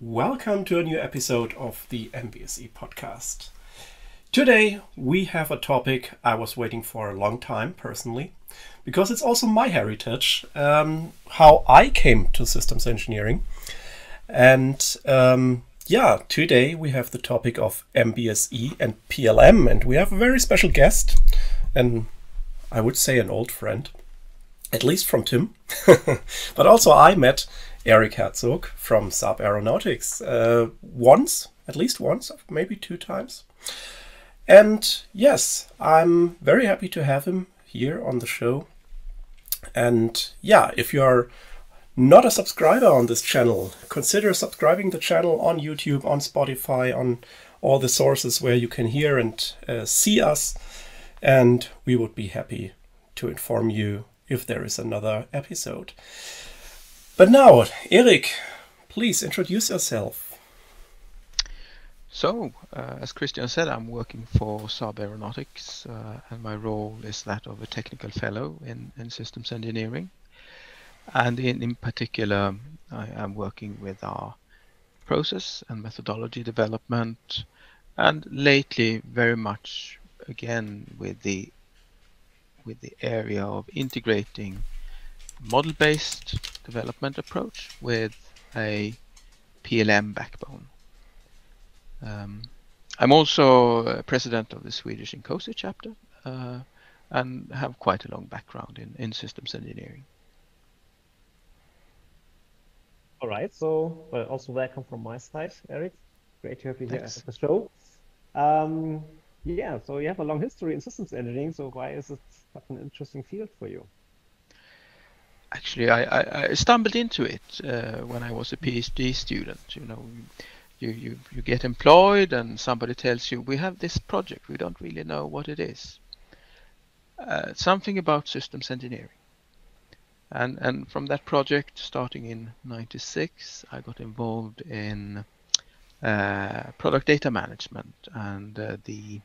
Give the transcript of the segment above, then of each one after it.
Welcome to a new episode of the MBSE podcast. Today we have a topic I was waiting for a long time personally, because it's also my heritage, um, how I came to systems engineering. And um, yeah, today we have the topic of MBSE and PLM, and we have a very special guest, and I would say an old friend, at least from TIM. but also I met Erik Herzog from Saab Aeronautics uh, once, at least once, maybe two times. And yes, I'm very happy to have him here on the show. And yeah, if you're not a subscriber on this channel, consider subscribing the channel on YouTube, on Spotify, on all the sources where you can hear and uh, see us. And we would be happy to inform you if there is another episode. But now, Erik, please introduce yourself. So, uh, as Christian said, I'm working for Saab Aeronautics, uh, and my role is that of a technical fellow in, in systems engineering. And in, in particular, I am working with our process and methodology development, and lately very much again with the with the area of integrating model-based development approach with a PLM backbone. Um, I'm also president of the Swedish INCOSE chapter uh, and have quite a long background in, in systems engineering. All right, so well, also welcome from my side, Erik. Great to have you here at the show. Um, yeah, so you have a long history in systems engineering, so why is it such an interesting field for you? Actually, I, I, I stumbled into it uh, when I was a PhD student. You know, you, you, you get employed and somebody tells you, we have this project, we don't really know what it is. Uh, something about systems engineering. And, and from that project, starting in 96, I got involved in uh, product data management and uh, the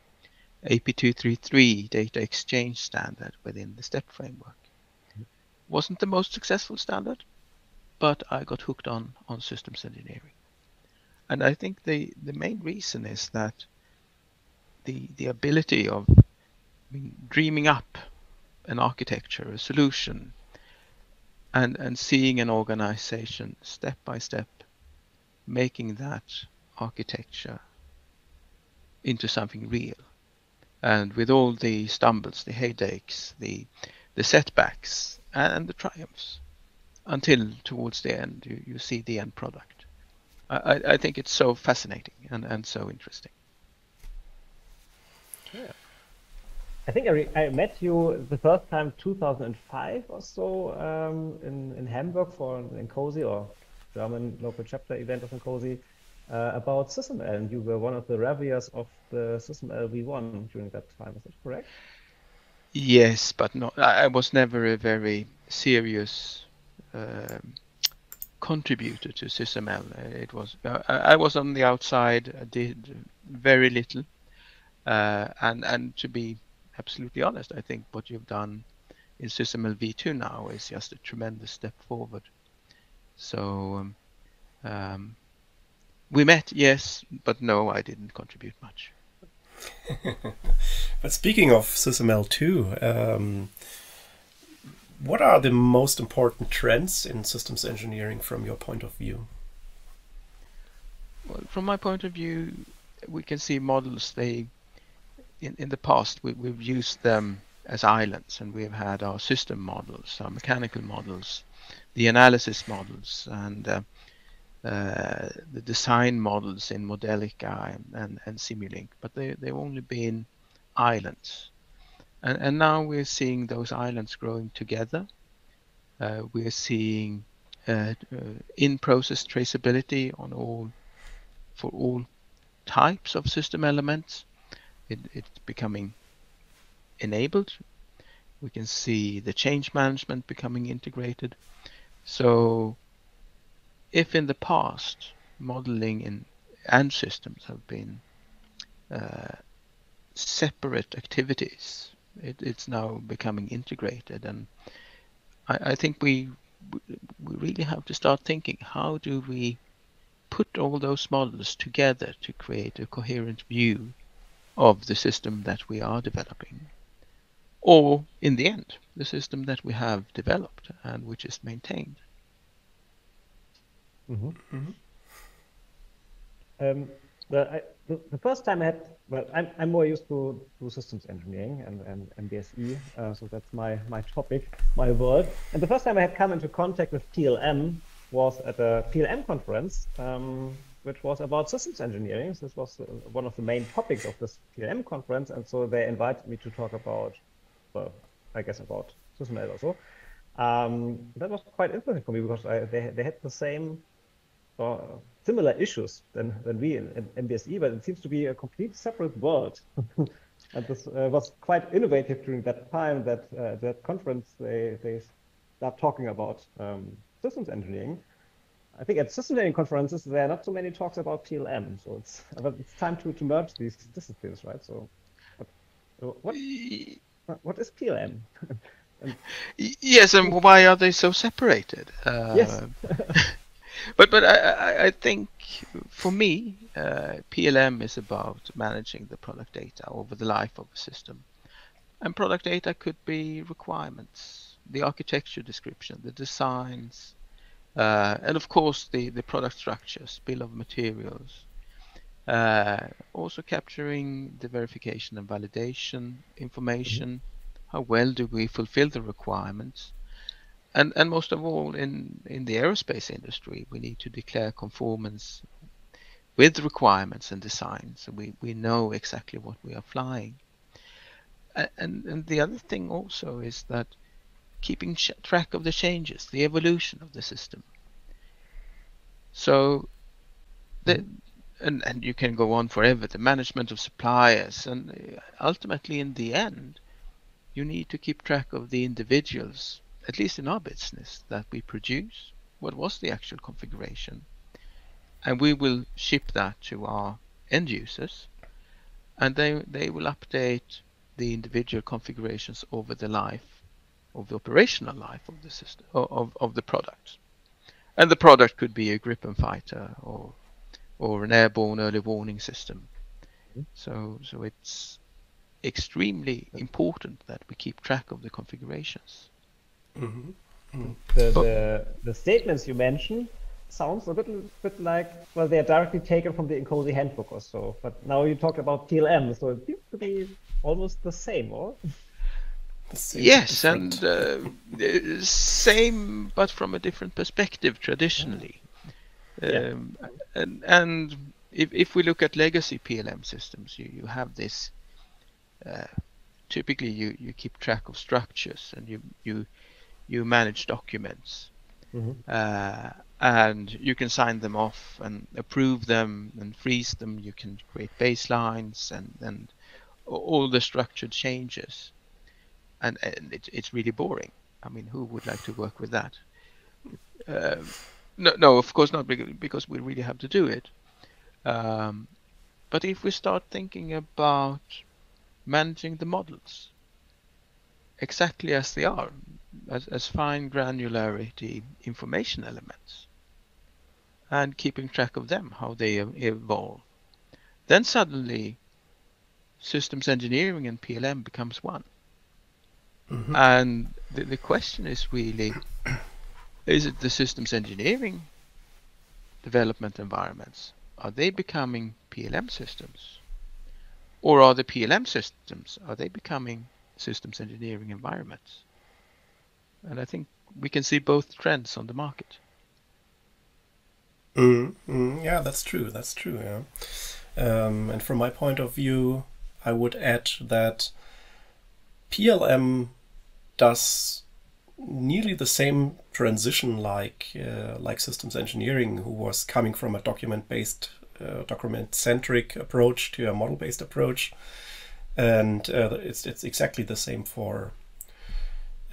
AP233 data exchange standard within the STEP framework wasn't the most successful standard, but I got hooked on on systems engineering. And I think the the main reason is that the the ability of I mean, dreaming up an architecture, a solution, and and seeing an organization step by step making that architecture into something real. And with all the stumbles, the headaches, the the setbacks, and the triumphs until towards the end you, you see the end product. I, I think it's so fascinating and, and so interesting. Yeah. I think I, I met you the first time 2005 or so um, in, in Hamburg for an INCOSE or German local chapter event of INCOSE uh, about SysML and you were one of the reviewers of the SysML V1 during that time, is that correct? Yes, but not. I was never a very serious um, contributor to SysML. It was. Uh, I was on the outside. I did very little, uh, and and to be absolutely honest, I think what you've done in SysML v2 now is just a tremendous step forward. So um, um, we met, yes, but no, I didn't contribute much. but speaking of SysML2, um, what are the most important trends in systems engineering from your point of view? Well, from my point of view, we can see models. They, in in the past, we, we've used them as islands, and we've had our system models, our mechanical models, the analysis models, and uh, the design models in Modelica and, and, and Simulink, but they, they've only been islands. And, and now we're seeing those islands growing together. Uh, we're seeing uh, uh in-process traceability on all for all types of system elements. It, it's becoming enabled. We can see the change management becoming integrated. So if in the past modeling in and systems have been uh, separate activities, it, it's now becoming integrated, and I, I think we we really have to start thinking: how do we put all those models together to create a coherent view of the system that we are developing. Or, in the end, the system that we have developed and which is maintained. Mm-hmm. Mm-hmm. Um, well, I, the, the, first time I had, well, I'm, I'm more used to, to systems engineering and, and MBSE, uh, so that's my, my topic, my world. And the first time I had come into contact with PLM was at a PLM conference, um, which was about systems engineering. So this was uh, one of the main topics of this PLM conference, and so they invited me to talk about, well, I guess about SysML also. Um, that was quite interesting for me because I, they, they had the same uh, similar issues than, than we in, in MBSE, but it seems to be a complete separate world. and this uh, was quite innovative during that time that uh, that conference they, they start talking about um, systems engineering. I think at systems engineering conferences there are not so many talks about PLM, so it's but it's time to, to merge these disciplines, right? So, what what, what is PLM? and, yes, and why are they so separated? Uh, yes. But but I, I think for me, uh, PLM is about managing the product data over the life of a system, and product data could be requirements, the architecture description, the designs, uh, and of course the the product structures, bill of materials. Uh, also capturing the verification and validation information. Mm -hmm. How well do we fulfill the requirements? And and most of all in in the aerospace industry we need to declare conformance with requirements and design so we we know exactly what we are flying. And and the other thing also is that keeping track of the changes the evolution of the system. So the and and you can go on forever the management of suppliers and ultimately in the end you need to keep track of the individuals at least in our business, that we produce, what was the actual configuration, and we will ship that to our end users, and they they will update the individual configurations over the life of the operational life of the system of, of the product. And the product could be a Gripen fighter or or an airborne early warning system. Mm-hmm. So so it's extremely important that we keep track of the configurations. Mm-hmm. The, the, the statements you mentioned sounds a little bit like well they are directly taken from the INCOSE handbook or so. But now you talk about PLM, so it seems to be almost the same, or? yes, and uh, same, but from a different perspective traditionally. Yeah. Um, and and if if we look at legacy PLM systems, you you have this. Uh, typically, you you keep track of structures, and you you you manage documents. Mm-hmm. Uh, and you can sign them off and approve them and freeze them. You can create baselines and, and all the structured changes. And, and it, it's really boring. I mean, who would like to work with that? Uh, no, no, of course not, because we really have to do it. Um, but if we start thinking about managing the models exactly as they are, as, as fine granularity information elements and keeping track of them, how they evolve. Then suddenly systems engineering and PLM becomes one. Mm-hmm. And the, the question is really, is it the systems engineering development environments? Are they becoming PLM systems? Or are the PLM systems, are they becoming systems engineering environments? And I think we can see both trends on the market. Mm, mm, yeah, that's true. That's true. Yeah, um, and from my point of view, I would add that PLM does nearly the same transition like uh, like systems engineering, who was coming from a document-based, uh, document-centric approach to a model-based approach, and uh, it's it's exactly the same for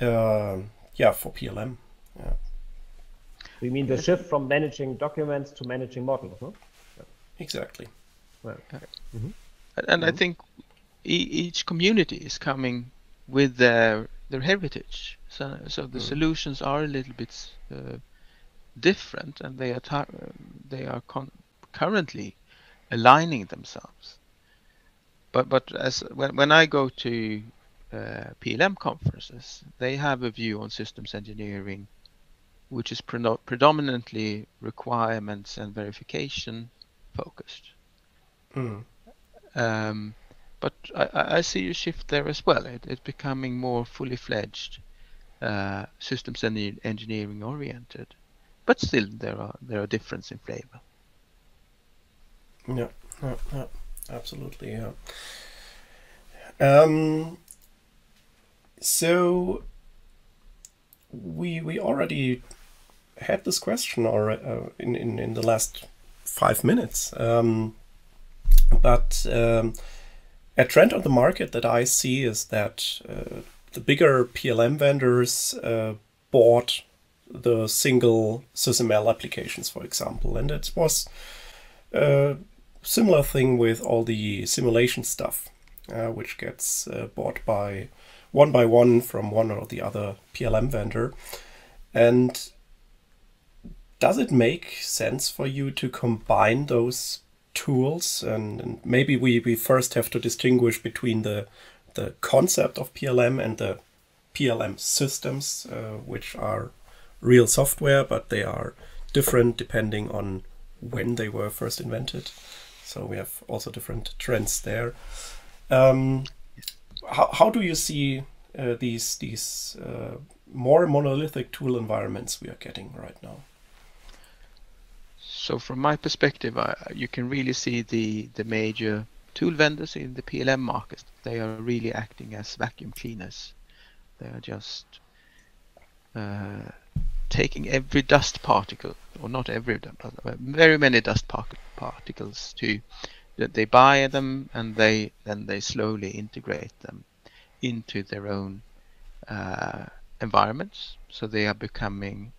uh, yeah, for PLM. Yeah. We mean the shift from managing documents to managing models, no? Yeah. Exactly. Well, mm-hmm. And mm-hmm. I think e- each community is coming with their their heritage. So, so the mm. solutions are a little bit uh, different, and they are they are currently aligning themselves. But but as when when I go to uh, PLM conferences, they have a view on systems engineering, which is pre predominantly requirements and verification focused. Mm. Um, but I, I, see a shift there as well. It, it's becoming more fully fledged uh, systems engineering oriented, but still there are there are differences in flavor. Yeah, yeah, yeah, absolutely. Yeah. Um, so we we already had this question or uh, in, in in the last five minutes, um, but um, a trend on the market that I see is that uh, the bigger PLM vendors uh, bought the single SysML applications, for example, and it was a similar thing with all the simulation stuff, uh, which gets uh, bought by one by one from one or the other PLM vendor. And does it make sense for you to combine those tools? And, and maybe we, we first have to distinguish between the the concept of PLM and the PLM systems, uh, which are real software, but they are different depending on when they were first invented. So we have also different trends there. Um, how, how do you see uh, these these uh, more monolithic tool environments we are getting right now? So from my perspective, I, you can really see the the major tool vendors in the PLM market. They are really acting as vacuum cleaners. They are just uh, taking every dust particle, or not every, very many dust particles to they buy them and they then they slowly integrate them into their own uh, environments. So they are becoming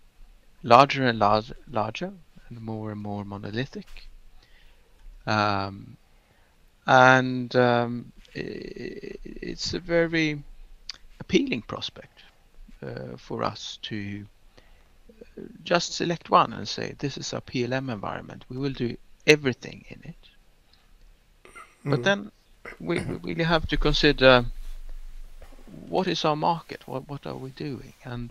larger and larger, larger and more and more monolithic. Um, and um, it, it's a very appealing prospect uh, for us to uh, just select one and say this is our PLM environment. We will do everything in it. Mm. But then we, we really have to consider what is our market? What what are we doing? And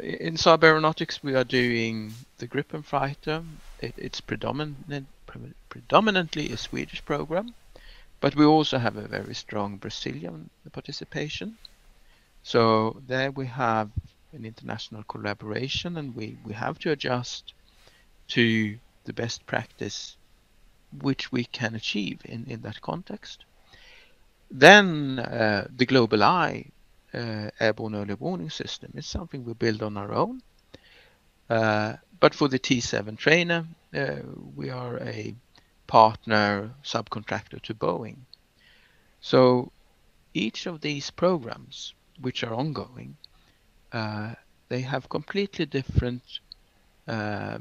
in Saab Aeronautics, we are doing the Gripen fighter. It, it's predominant, predominantly a Swedish program, but we also have a very strong Brazilian participation. So there we have an international collaboration, and we, we have to adjust to the best practice which we can achieve in, in that context. Then uh, the GlobalEye uh, airborne early warning system is something we build on our own. Uh, but for the T7 trainer, uh, we are a partner subcontractor to Boeing. So each of these programs, which are ongoing, uh, they have completely different uh,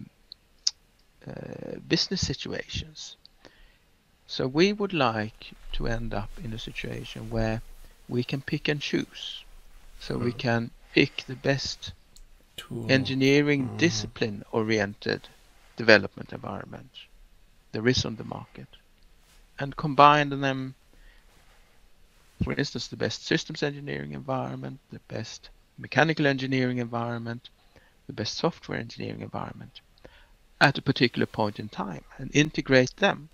uh, business situations. So we would like to end up in a situation where we can pick and choose. So mm. we can pick the best Tool. engineering mm. discipline oriented development environment there is on the market and combine them for instance the best systems engineering environment the best mechanical engineering environment the best software engineering environment at a particular point in time and integrate them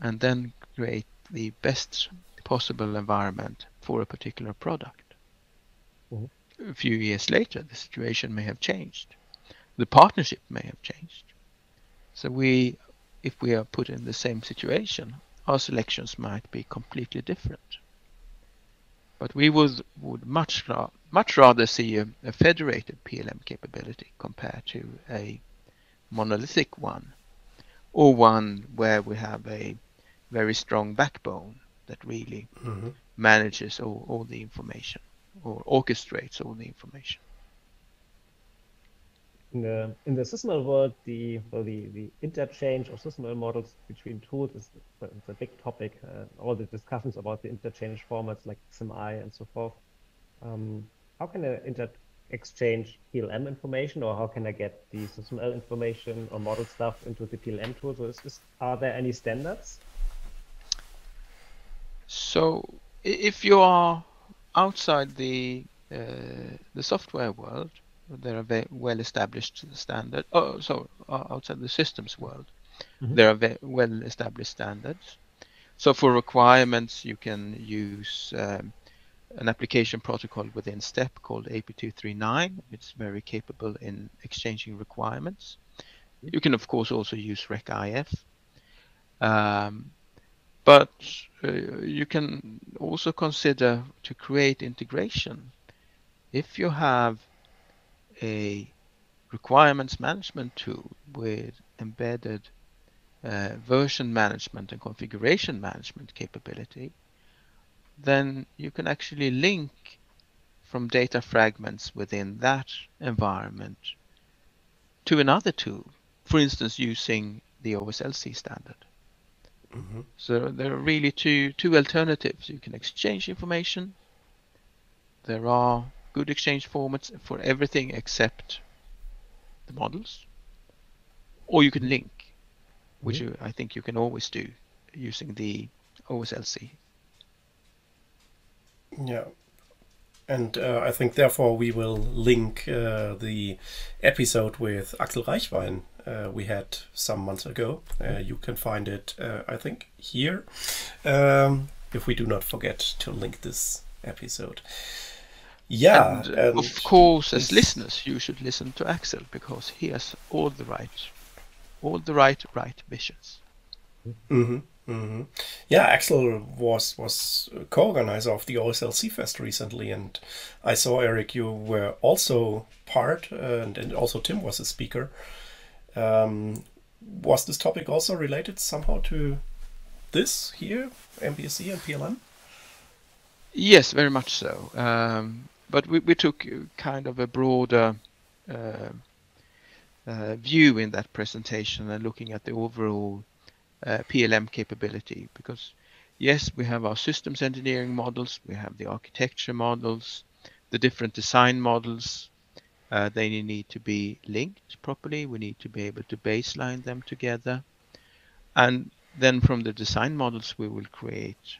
and then create the best possible environment for a particular product. Mm-hmm. A few years later, the situation may have changed. The partnership may have changed. So we, if we are put in the same situation, our selections might be completely different. But we would, would much, much rather see a, a federated PLM capability compared to a monolithic one, or one where we have a very strong backbone that really mm-hmm. manages all, all the information or orchestrates all the information. In the in the SysML world, the so the the interchange of SysML models between tools is it's a big topic. Uh, all the discussions about the interchange formats like XMI and so forth. Um, how can an exchange PLM information, or how can I get the SysML information or model stuff into the PLM tool? So, is, is, are there any standards? So, if you are outside the uh, the software world, there are very well established standards. Oh, so outside the systems world, mm -hmm. there are well established standards. So for requirements, you can use um, an application protocol within STEP called AP239. It's very capable in exchanging requirements. You can, of course, also use ReqIF. Um, but uh, you can also consider to create integration. If you have a requirements management tool with embedded uh, version management and configuration management capability, then you can actually link from data fragments within that environment to another tool, for instance, using the OSLC standard. Mm -hmm. So there are really two, two alternatives. You can exchange information. There are good exchange formats for everything except the models. Or you can link, which you, I think you can always do using the OSLC yeah. And uh, I think therefore we will link uh, the episode with Axel Reichwein uh, we had some months ago. Uh, you can find it, uh, I think, here. Um, if we do not forget to link this episode. Yeah. And, and of course, as listeners, you should listen to Axel because he has all the right, all the right, right visions. Mm -hmm. Mm-hmm. Yeah, Axel was was co-organizer of the OSLC Fest recently, and I saw Erik. You were also part, and, and also Tim was a speaker. Um, was this topic also related somehow to this here, MBSE and PLM? Yes, very much so. Um, but we, we took kind of a broader uh, uh, view in that presentation and looking at the overall uh, PLM capability because yes, we have our systems engineering models, we have the architecture models, the different design models. Uh, they need to be linked properly. We need to be able to baseline them together. And then from the design models, we will create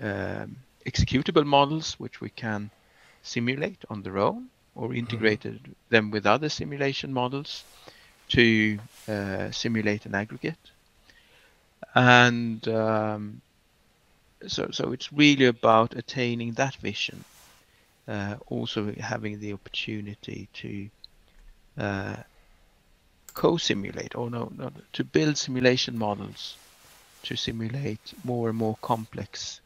um, executable models, which we can simulate on their own or mm-hmm. integrated mm -hmm. them with other simulation models to uh, simulate an aggregate and um, so so it's really about attaining that vision uh, also having the opportunity to uh, co-simulate or no, no to build simulation models to simulate more and more complex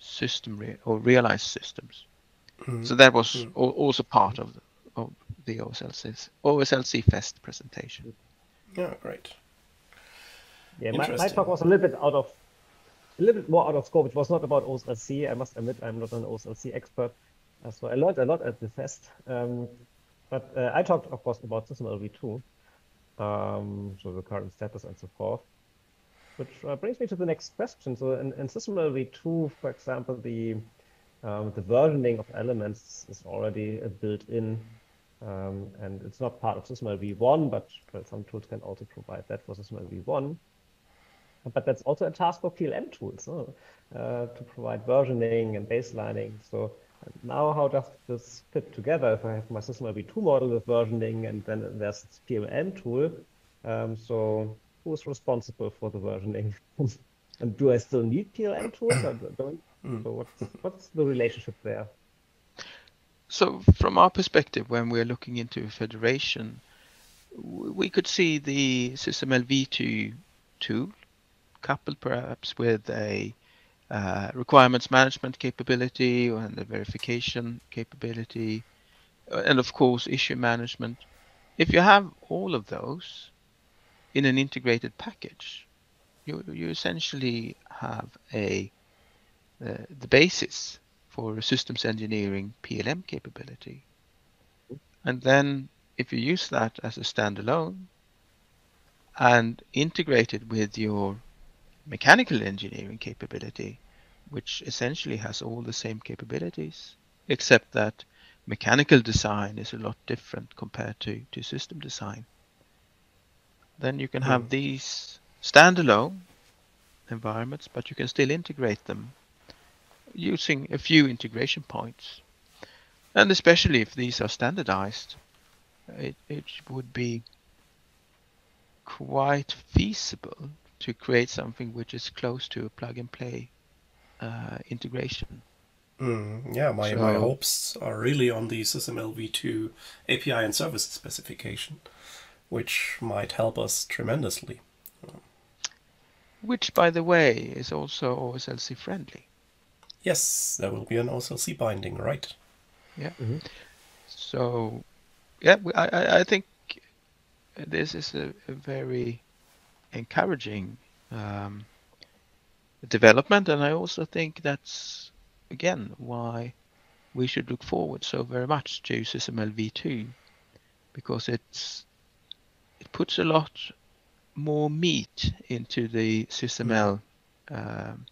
system re or realized systems mm. so that was mm. also part of the, of the OSLC's OSLC Fest presentation. Yeah, great. Yeah, my, my talk was a little bit out of a little bit more out of scope. It was not about OSLC. I must admit, I'm not an OSLC expert, so I learned a lot at the fest. Um, but uh, I talked, of course, about SysML v2, um, so the current status and so forth. Which uh, brings me to the next question. So in, in SysML v2, for example, the um, the versioning of elements is already uh, built in, um, and it's not part of SysML v1, but well, some tools can also provide that for SysML v1. But that's also a task for PLM tools uh, to provide versioning and baselining. So now how does this fit together? If I have my SysML v2 model with versioning and then there's this PLM tool, um, so who's responsible for the versioning? and do I still need PLM tools? don't? Mm. So what's, what's the relationship there? So from our perspective, when we're looking into federation, we could see the SysML v2 tool coupled perhaps with a uh, requirements management capability and the verification capability, uh, and of course issue management. If you have all of those in an integrated package, you you essentially have a uh, the basis for a systems engineering PLM capability. And then if you use that as a standalone and integrate it with your mechanical engineering capability, which essentially has all the same capabilities, except that mechanical design is a lot different compared to, to system design. Then you can have Mm. these standalone environments, but you can still integrate them using a few integration points. And especially if these are standardized, it, it would be quite feasible to create something which is close to a plug and play uh, integration. Mm, yeah, my, my hopes are really on the SysML v2 API and service specification, which might help us tremendously. Which, by the way, is also OSLC friendly. Yes, there will be an OSLC binding, right? Yeah. So, yeah, I, I, I think this is a, a very encouraging um, development, and I also think that's again why we should look forward so very much to SysML v2 because it's it puts a lot more meat into the SysML um,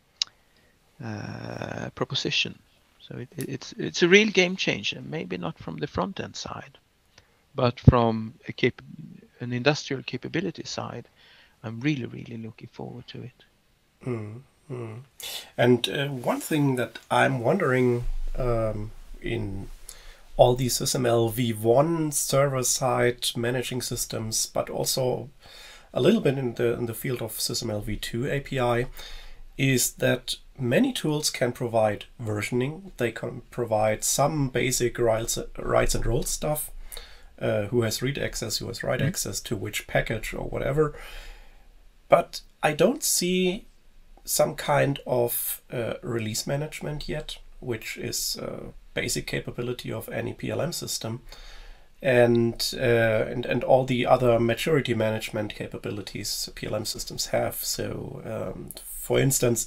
uh, proposition. So it, it- it's it's a real game changer. Maybe not from the front end side, but from a cap- an industrial capability side. I'm really really looking forward to it. Mm, mm. And uh, one thing that I'm wondering um, in all these SysML v1 server side managing systems, but also a little bit in the in the field of SysML v2 API, is that many tools can provide versioning. They can provide some basic rights, rights and roles stuff. Uh, who has read access, who has write access to which package or whatever. But I don't see some kind of uh, release management yet, which is a basic capability of any PLM system, and uh, and and all the other maturity management capabilities PLM systems have. So, um, for instance.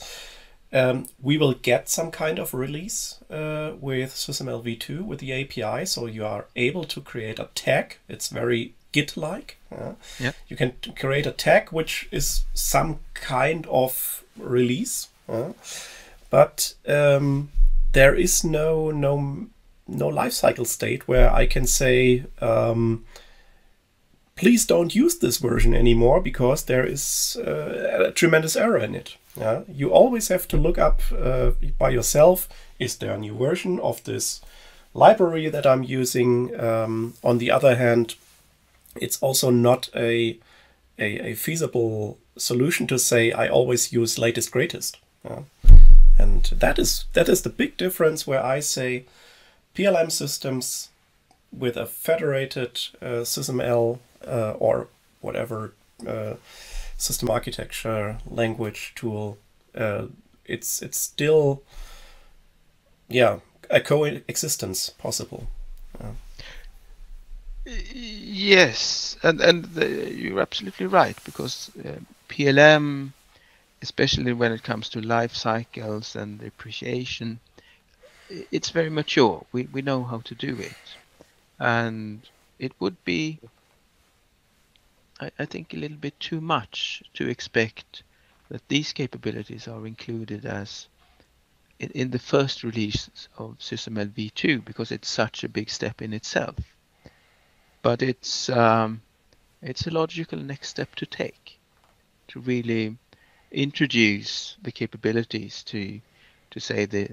Um, we will get some kind of release uh, with SysML v2 with the API, so you are able to create a tag. It's very Git-like. uh, Yeah. You can create a tag which is some kind of release, uh, but um, there is no no no lifecycle state where I can say. Um, please don't use this version anymore because there is uh, a tremendous error in it. Yeah? You always have to look up uh, by yourself is there a new version of this library that I'm using? Um, on the other hand, it's also not a, a, a feasible solution to say I always use latest greatest. yeah. And that is that is the big difference where I say PLM systems with a federated uh, SysML uh, or whatever uh, system architecture language tool, uh, it's it's still yeah a coexistence possible. Yes, and and the, you're absolutely right because uh, PLM, especially when it comes to life cycles and depreciation, it's very mature. We we know how to do it, and it would be, I, I think, a little bit too much to expect that these capabilities are included as in, in the first release of SysML v2 because it's such a big step in itself but it's um, it's a logical next step to take to really introduce the capabilities to to say that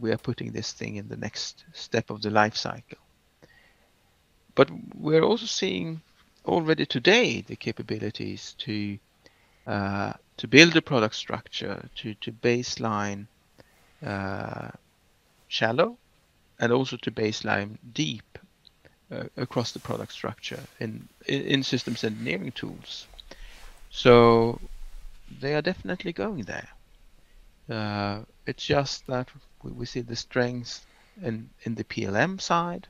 we are putting this thing in the next step of the life cycle. But we're also seeing already today the capabilities to uh, to build a product structure, to to baseline uh, shallow, and also to baseline deep uh, across the product structure in, in in systems engineering tools. So they are definitely going there. Uh, it's just that we, we see the strengths in in the PLM side,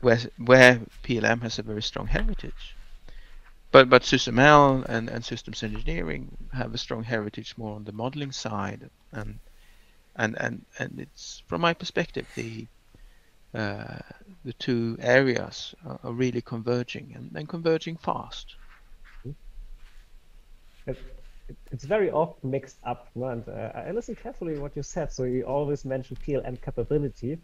where where PLM has a very strong heritage. But but SysML and, and systems engineering have a strong heritage more on the modeling side, and and and and it's from my perspective the the two areas are, are really converging and, and converging fast. It, it, it's very often mixed up, no? and uh, I listened carefully what you said. So you always mention PLM capability,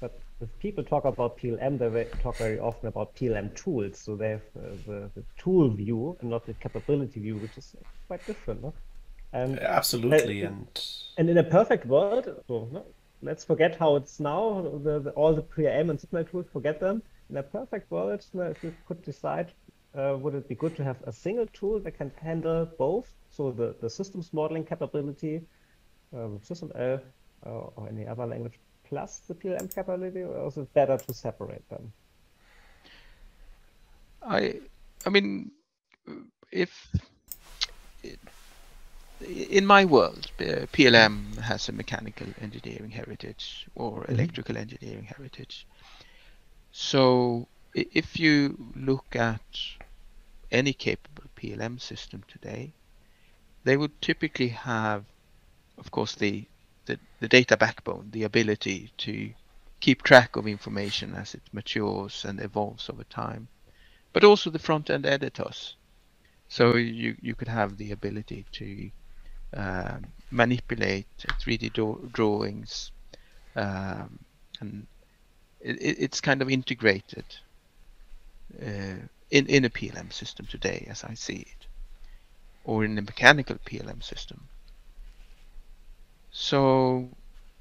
but if people talk about PLM, they talk very often about PLM tools. So they have uh, the, the tool view and not the capability view, which is quite different. No? Um, Absolutely, uh, and and in a perfect world, so no, let's forget how it's now. The, the, all the PLM and SysML tools, forget them. In a perfect world, if you could decide, uh, would it be good to have a single tool that can handle both? So the, the systems modeling capability, um, SysML, uh, or any other language, plus the PLM capability, or is it better to separate them? I, I mean, if in my world, PLM has a mechanical engineering heritage or mm-hmm. electrical engineering heritage. So if you look at any capable PLM system today, they would typically have, of course, the, the, the data backbone, the ability to keep track of information as it matures and evolves over time, but also the front-end editors. So you, you could have the ability to um, manipulate 3D drawings, um, and it, it's kind of integrated uh, in in a PLM system today, as I see it, or in a mechanical PLM system. So,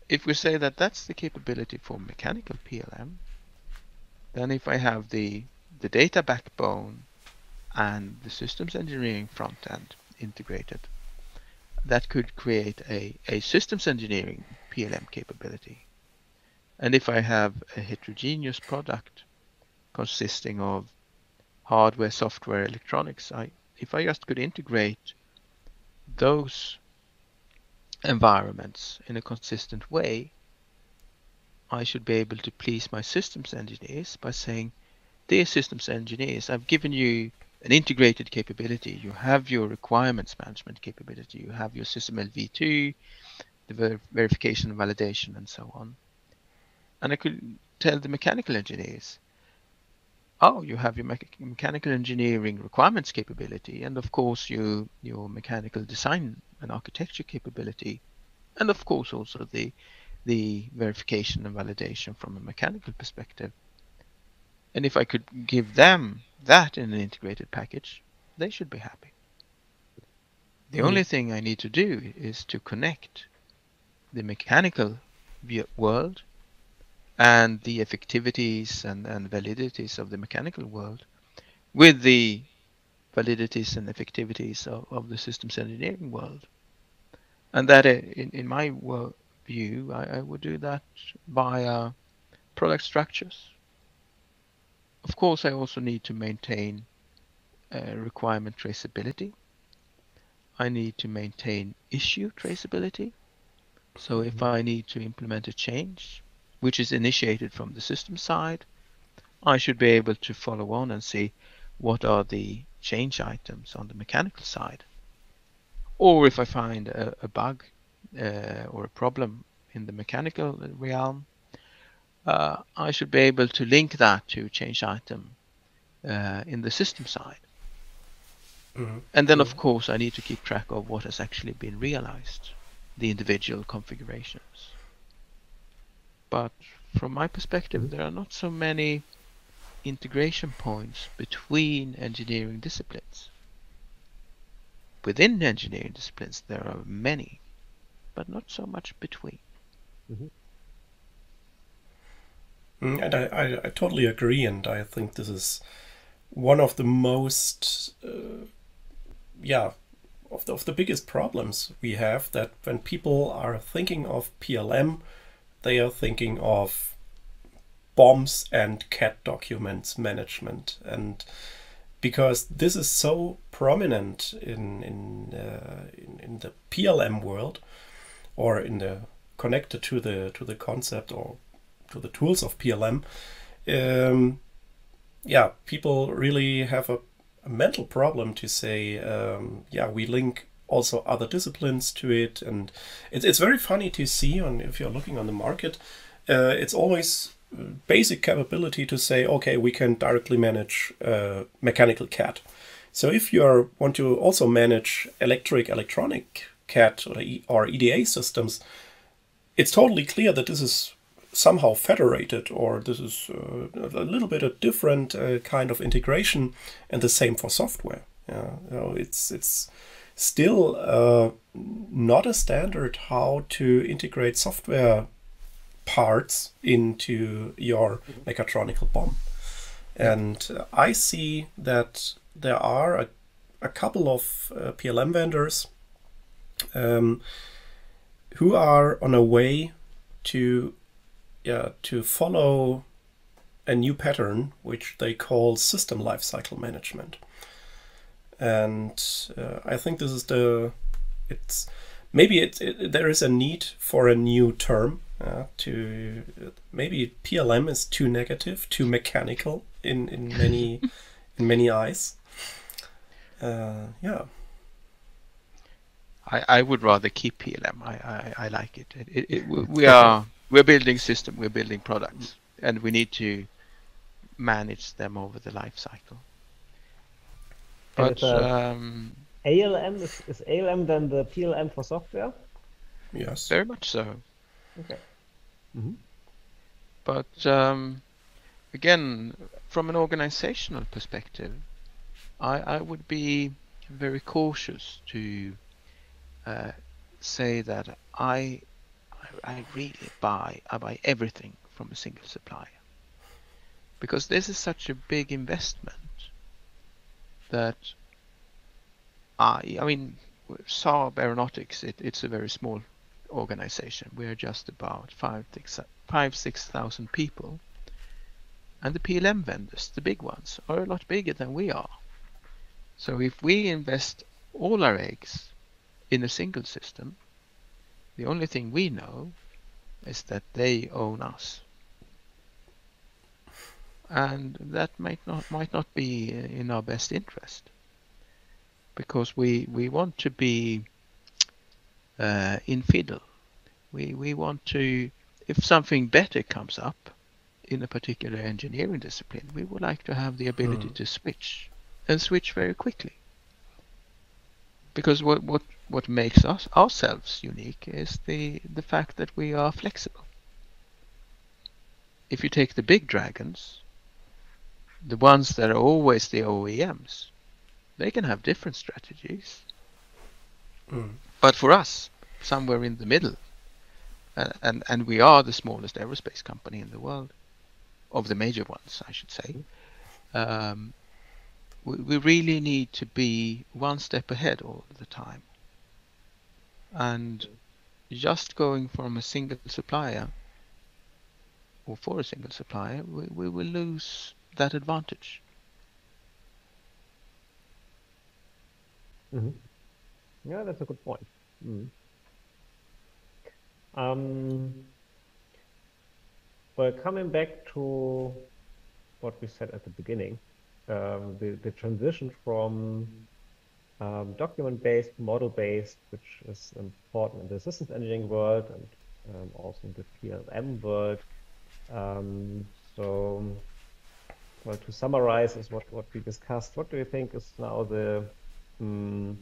if we say that that's the capability for mechanical PLM, then if I have the the data backbone and the systems engineering front end integrated, that could create a, a systems engineering PLM capability. And if I have a heterogeneous product consisting of hardware, software, electronics, I, if I just could integrate those environments in a consistent way, I should be able to please my systems engineers by saying, dear systems engineers, I've given you an integrated capability. You have your requirements management capability. You have your SysML v2, the ver verification and validation, and so on. And I could tell the mechanical engineers, oh, you have your me mechanical engineering requirements capability, and of course you your mechanical design and architecture capability, and of course also the the verification and validation from a mechanical perspective. And if I could give them that in an integrated package, they should be happy. The mm. only thing I need to do is to connect the mechanical world and the effectivities and, and validities of the mechanical world with the validities and effectivities of, of the systems engineering world. And that, uh, in, in my view, I, I would do that via product structures, of course, I also need to maintain uh, requirement traceability. I need to maintain issue traceability. So if mm-hmm. I need to implement a change, which is initiated from the system side, I should be able to follow on and see what are the change items on the mechanical side. Or if I find a, a bug uh, or a problem in the mechanical realm, uh, I should be able to link that to change item uh, in the system side. Mm-hmm. And then, of mm-hmm. course, I need to keep track of what has actually been realized, the individual configurations. But from my perspective, mm-hmm. there are not so many integration points between engineering disciplines. Within engineering disciplines, there are many, but not so much between. Mm-hmm. Mm, and I, I, I, totally agree, and I think this is one of the most, uh, yeah, of the, of the biggest problems we have that when people are thinking of PLM, they are thinking of BOMs and CAD documents management. And because this is so prominent in, in, uh, in, in the PLM world or in the connected to the to the concept or to the tools of PLM, um, yeah, people really have a, a mental problem to say, um, yeah, we link also other disciplines to it, and it's it's very funny to see on if you're looking on the market, uh, it's always basic capability to say, okay, we can directly manage uh, mechanical CAD. So if you want to also manage electric electronic CAD or, or EDA systems, it's totally clear that this is somehow federated, or this is uh, a little bit a different uh, kind of integration, and the same for software. Yeah, you know, it's it's still uh, not a standard how to integrate software parts into your mechatronical BOM. And uh, I see that there are a, a couple of uh, PLM vendors um, who are on a way to yeah, to follow a new pattern which they call system lifecycle management. And uh, I think this is the it's maybe it, it, there is a need for a new term uh, to maybe PLM is too negative, too mechanical in in many in many eyes. Uh, yeah. I, I would rather keep PLM. I, I, I like it. It, it, it. We are we're building system, we're building products, and we need to manage them over the life cycle. But um, ALM is, is ALM then the PLM for software? Yes, very much so. Okay. Mm -hmm. But um, again, from an organizational perspective, I, I would be very cautious to uh, say that I I really buy I buy everything from a single supplier. Because this is such a big investment that I I mean Saab Aeronautics it, it's a very small organization. We're just about five six five six thousand people. And the PLM vendors the big ones are a lot bigger than we are. So if we invest all our eggs in a single system the only thing we know is that they own us. And that might not might not be in our best interest because we we want to be uh, infidel. We we want to if something better comes up in a particular engineering discipline, we would like to have the ability mm. to switch and switch very quickly. Because what what what makes us ourselves unique is the the fact that we are flexible. If you take the big dragons, the ones that are always the OEMs, they can have different strategies. Mm. But for us, somewhere in the middle, uh, and and we are the smallest aerospace company in the world, of the major ones, I should say. Um, we, really need to be one step ahead all the time and just going from a single supplier or for a single supplier, we, we will lose that advantage. Mm -hmm. Yeah, that's a good point. Mm. Um, well, coming back to what we said at the beginning, um, the, the transition from um, document-based, model-based, which is important in the systems engineering world and um, also in the PLM world. Um, so, well, to summarize is what, what we discussed. What do you think is now the um,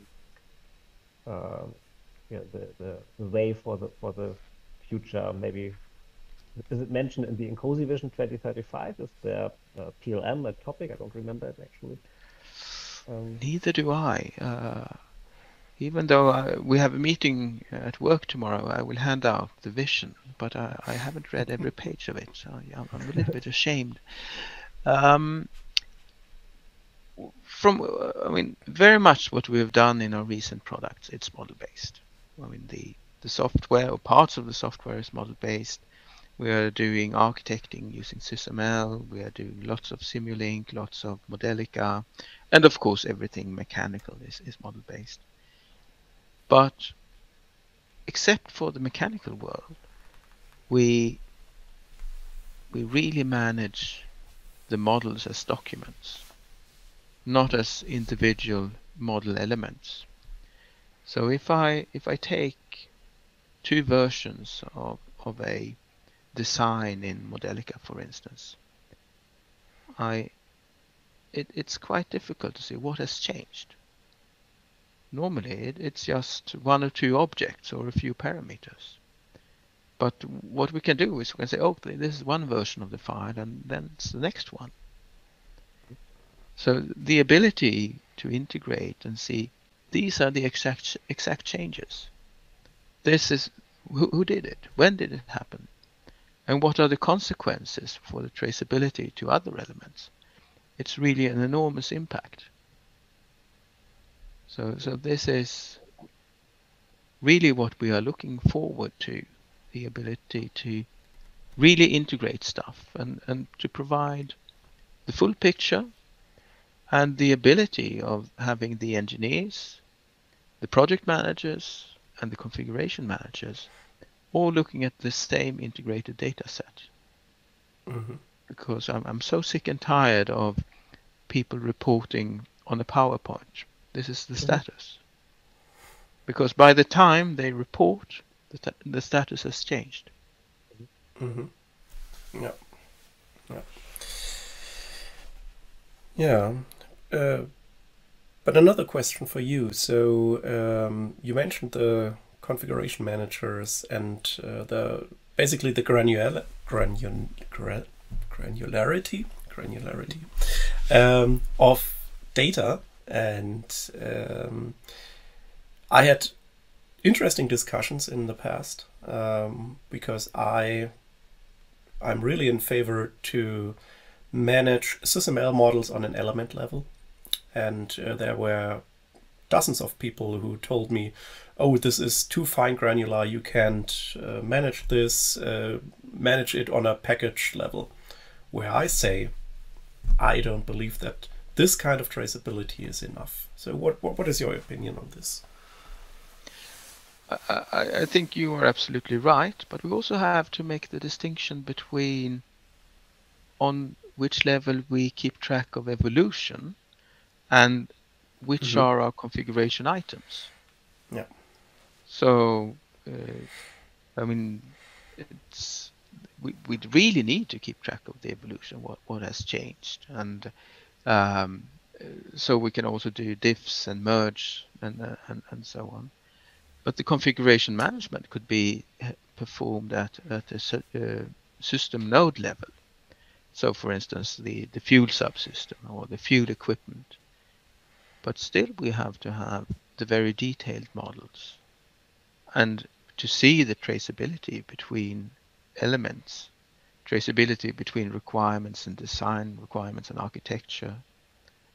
uh, yeah, the, the, the way for the for the future? Maybe is it mentioned in the INCOSE Vision 2035? Is there uh, PLM a topic? I don't remember it actually. Um, Neither do I. Uh, even though I, we have a meeting at work tomorrow, I will hand out the vision, but I, I haven't read every page of it, so I'm, I'm a little bit ashamed. Um, from, I mean, very much what we have done in our recent products, it's model-based. I mean, the, the software or parts of the software is model-based. We are doing architecting using SysML. We are doing lots of Simulink, lots of Modelica, and of course everything mechanical is, is model based. But except for the mechanical world, we we really manage the models as documents, not as individual model elements. So if I if I take two versions of, of a design in Modelica, for instance, I it, it's quite difficult to see what has changed. Normally, it, it's just one or two objects or a few parameters. but what we can do is we can say, okay, this is one version of the file, and then it's the next one. So the ability to integrate and see these are the exact exact changes. This is who, who did it, when did it happen, and what are the consequences for the traceability to other elements. It's really an enormous impact. So, so this is really what we are looking forward to, the ability to really integrate stuff and, and to provide the full picture and the ability of having the engineers, the project managers, and the configuration managers all looking at the same integrated data set. Mm-hmm. Because I'm, I'm so sick and tired of people reporting on a PowerPoint. This is the Mhm. status. Because by the time they report, the, ta- the status has changed. Mm-hmm. Yeah. Yeah. Yeah. Uh, but another question for you. So um, you mentioned the configuration managers and uh, the basically the granul granul gra- granularity granularity um, of data. And um, I had interesting discussions in the past um, because I I'm really in favor to manage SysML models on an element level, and uh, there were dozens of people who told me, "Oh, this is too fine granular. You can't uh, manage this. Uh, manage it on a package level." Where I say, I don't believe that this kind of traceability is enough. So, what what, what is your opinion on this? I, I, think you are absolutely right, but we also have to make the distinction between on which level we keep track of evolution and which Mhm. are our configuration items. So, uh, I mean, it's we we really need to keep track of the evolution, what what has changed, and um, so we can also do diffs and merge and uh, and and so on. But the configuration management could be uh, performed at at a uh, system node level. So, for instance, the the fuel subsystem or the fuel equipment. But still, we have to have the very detailed models, and to see the traceability between elements, traceability between requirements and design, requirements and architecture,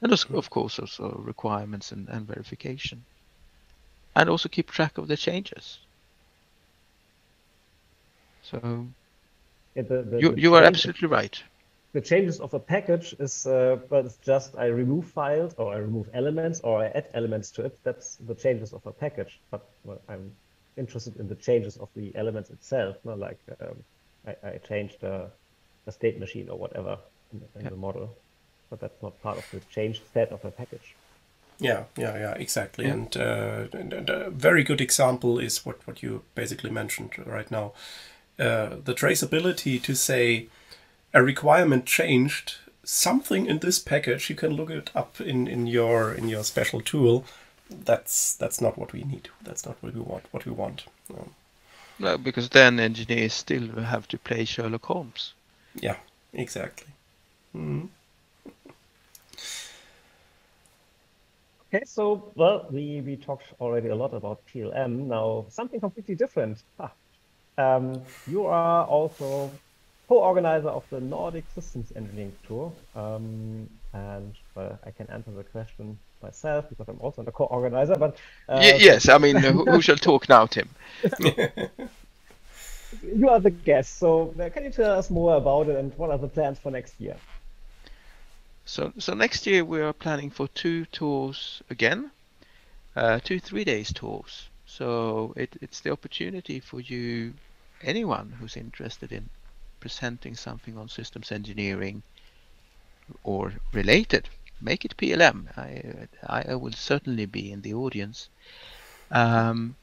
and of of course also requirements and, and verification. And also keep track of the changes. So Yeah, the, the, you the you are absolutely right. the changes of a package is, uh, but it's just I remove files or I remove elements or I add elements to it. That's the changes of a package. But well, I'm interested in the changes of the elements itself. Not like um, I, I changed a, a state machine or whatever in, the- in Yeah. the model. But that's not part of the changed set of a package. Yeah, yeah, yeah, exactly. Yeah. And, uh, and, and a very good example is what, what you basically mentioned right now. Uh, the traceability to say a requirement changed something in this package, you can look it up in, in your in your special tool. That's that's not what we need. That's not what we want. What we want. Um, No, because then engineers still have to play Sherlock Holmes. yeah, exactly. Mhm. Okay, so well, we we talked already a lot about PLM. Now something completely different. Ah, um, you are also co-organizer of the Nordic Systems Engineering Tour, um, and well, I can answer the question myself because I'm also a co-organizer. But uh, Ye- yes, I mean, who, who shall talk now, Tim? you are the guest, so uh, can you tell us more about it and what are the plans for next year? So, so next year we are planning for two tours again, uh, two three days tours. So it, it's the opportunity for you, anyone who's interested in presenting something on systems engineering or related, make it PLM. I, I will certainly be in the audience. Um,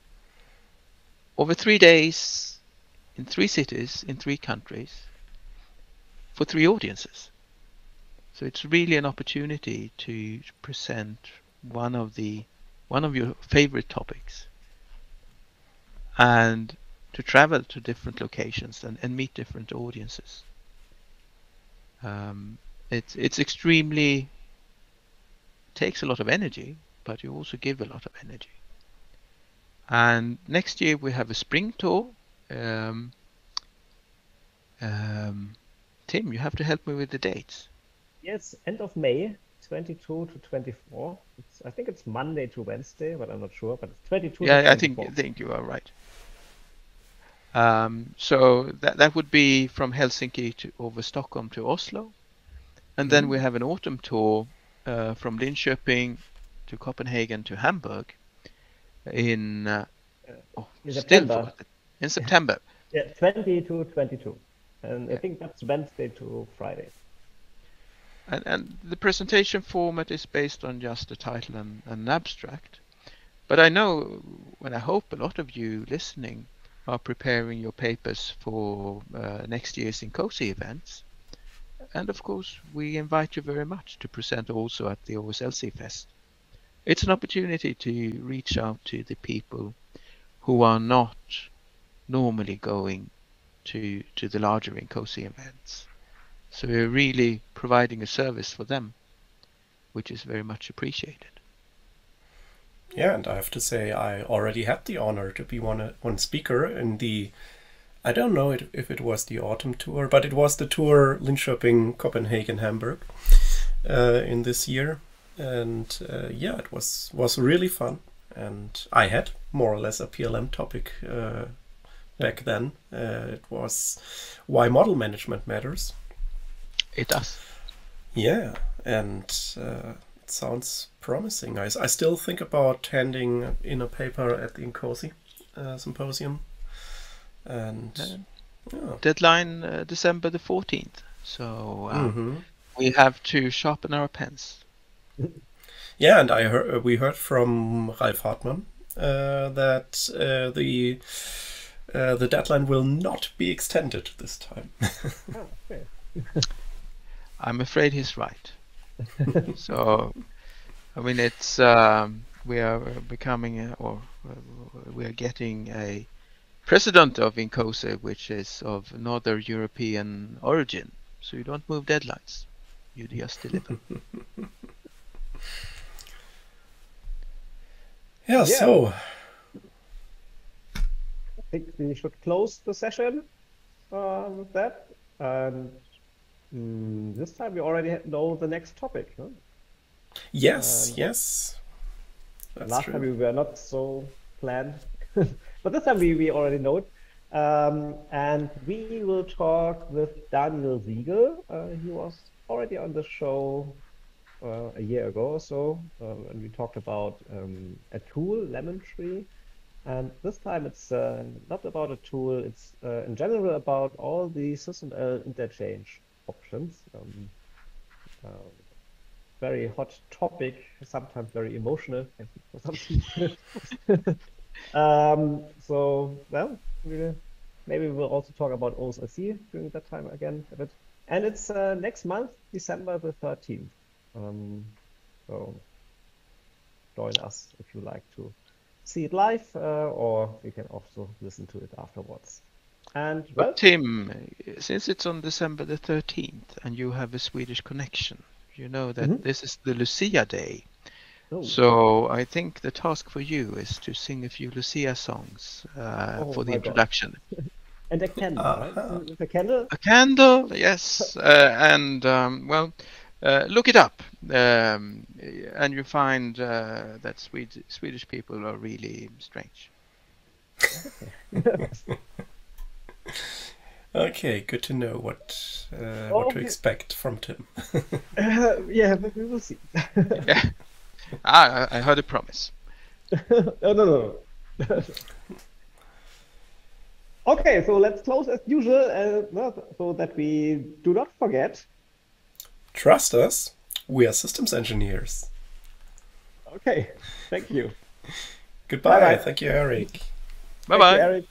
over three days, in three cities, in three countries, for three audiences. So it's really an opportunity to present one of the one of your favorite topics and to travel to different locations and, and meet different audiences. Um, it's it's extremely takes a lot of energy, but you also give a lot of energy. And next year we have a spring tour. Um, um, Tim, you have to help me with the dates. Yes, end of May, 22 to 24. It's, I think it's Monday to Wednesday, but I'm not sure. But it's 22. Yeah, to I think I think you are right. Um, so that that would be from Helsinki to over Stockholm to Oslo, and then we have an autumn tour uh, from Linköping to Copenhagen to Hamburg in uh, oh, in September. in September. Yeah, 20 to 22. And I think that's Wednesday to Friday. And, and the presentation format is based on just a title and an abstract. But I know, and I hope a lot of you listening are preparing your papers for uh, next year's INCOSE events. And of course, we invite you very much to present also at the OSLC Fest. It's an opportunity to reach out to the people who are not normally going to, to the larger INCOSE events. So we're really providing a service for them, which is very much appreciated. Yeah, and I have to say, I already had the honor to be one uh, one speaker in the. I don't know it, if it was the autumn tour, but it was the tour Linköping, Copenhagen, Hamburg, uh, in this year, and uh, yeah, it was was really fun, and I had more or less a PLM topic uh, back then. Uh, it was why model management matters. It does. Yeah, and uh, it sounds promising. I, I still think about handing in a paper at the INCOSE uh, symposium. And Uh, yeah. Deadline uh, December the 14th. So uh, Mhm. we have to sharpen our pens. yeah, and I heard we heard from Ralf Hartmann uh, that uh, the uh, the deadline will not be extended this time. Oh. I'm afraid he's right. so, I mean, it's um, we are becoming a, or uh, we are getting a president of INCOSE, which is of Northern European origin. So you don't move deadlines; you just deliver. yeah, so I think we should close the session uh, with that. And mm, this time we already know the next topic. Huh? yes, Um, yes. That's Last true. time we were not so planned, but this time we, we already know it. Um, and we will talk with Daniel Siegel. Uh, he was already on the show uh, a year ago or so, um, and we talked about um, a tool, LemonTree. And this time it's uh, not about a tool, it's uh, in general about all the SysML interchange options. Um, uh, very hot topic, sometimes very emotional. um, so, well, we, maybe we'll also talk about OSLC during that time again a bit. And it's uh, next month, December the 13th. Um, so join us if you like to see it live, uh, or you can also listen to it afterwards. And well, But Tim, since it's on December the 13th and you have a Swedish connection, you know that Mhm. this is the Lucia Day. So I think the task for you is to sing a few Lucia songs uh, Oh for the introduction. and a candle, right? Uh-huh. A candle? A candle, yes, uh, and um, well, uh, look it up, um, and you find uh, that Swed- Swedish people are really strange. Okay, good to know what uh, Oh, what to okay. expect from Tim. Uh, yeah, but we will see. Yeah, ah, I, I heard a promise. no, no, no. okay, so let's close as usual, uh, so that we do not forget. Trust us, we are systems engineers. Okay, thank you. Goodbye. Bye-bye. Thank you, Erik. Bye Thank bye. you, Erik.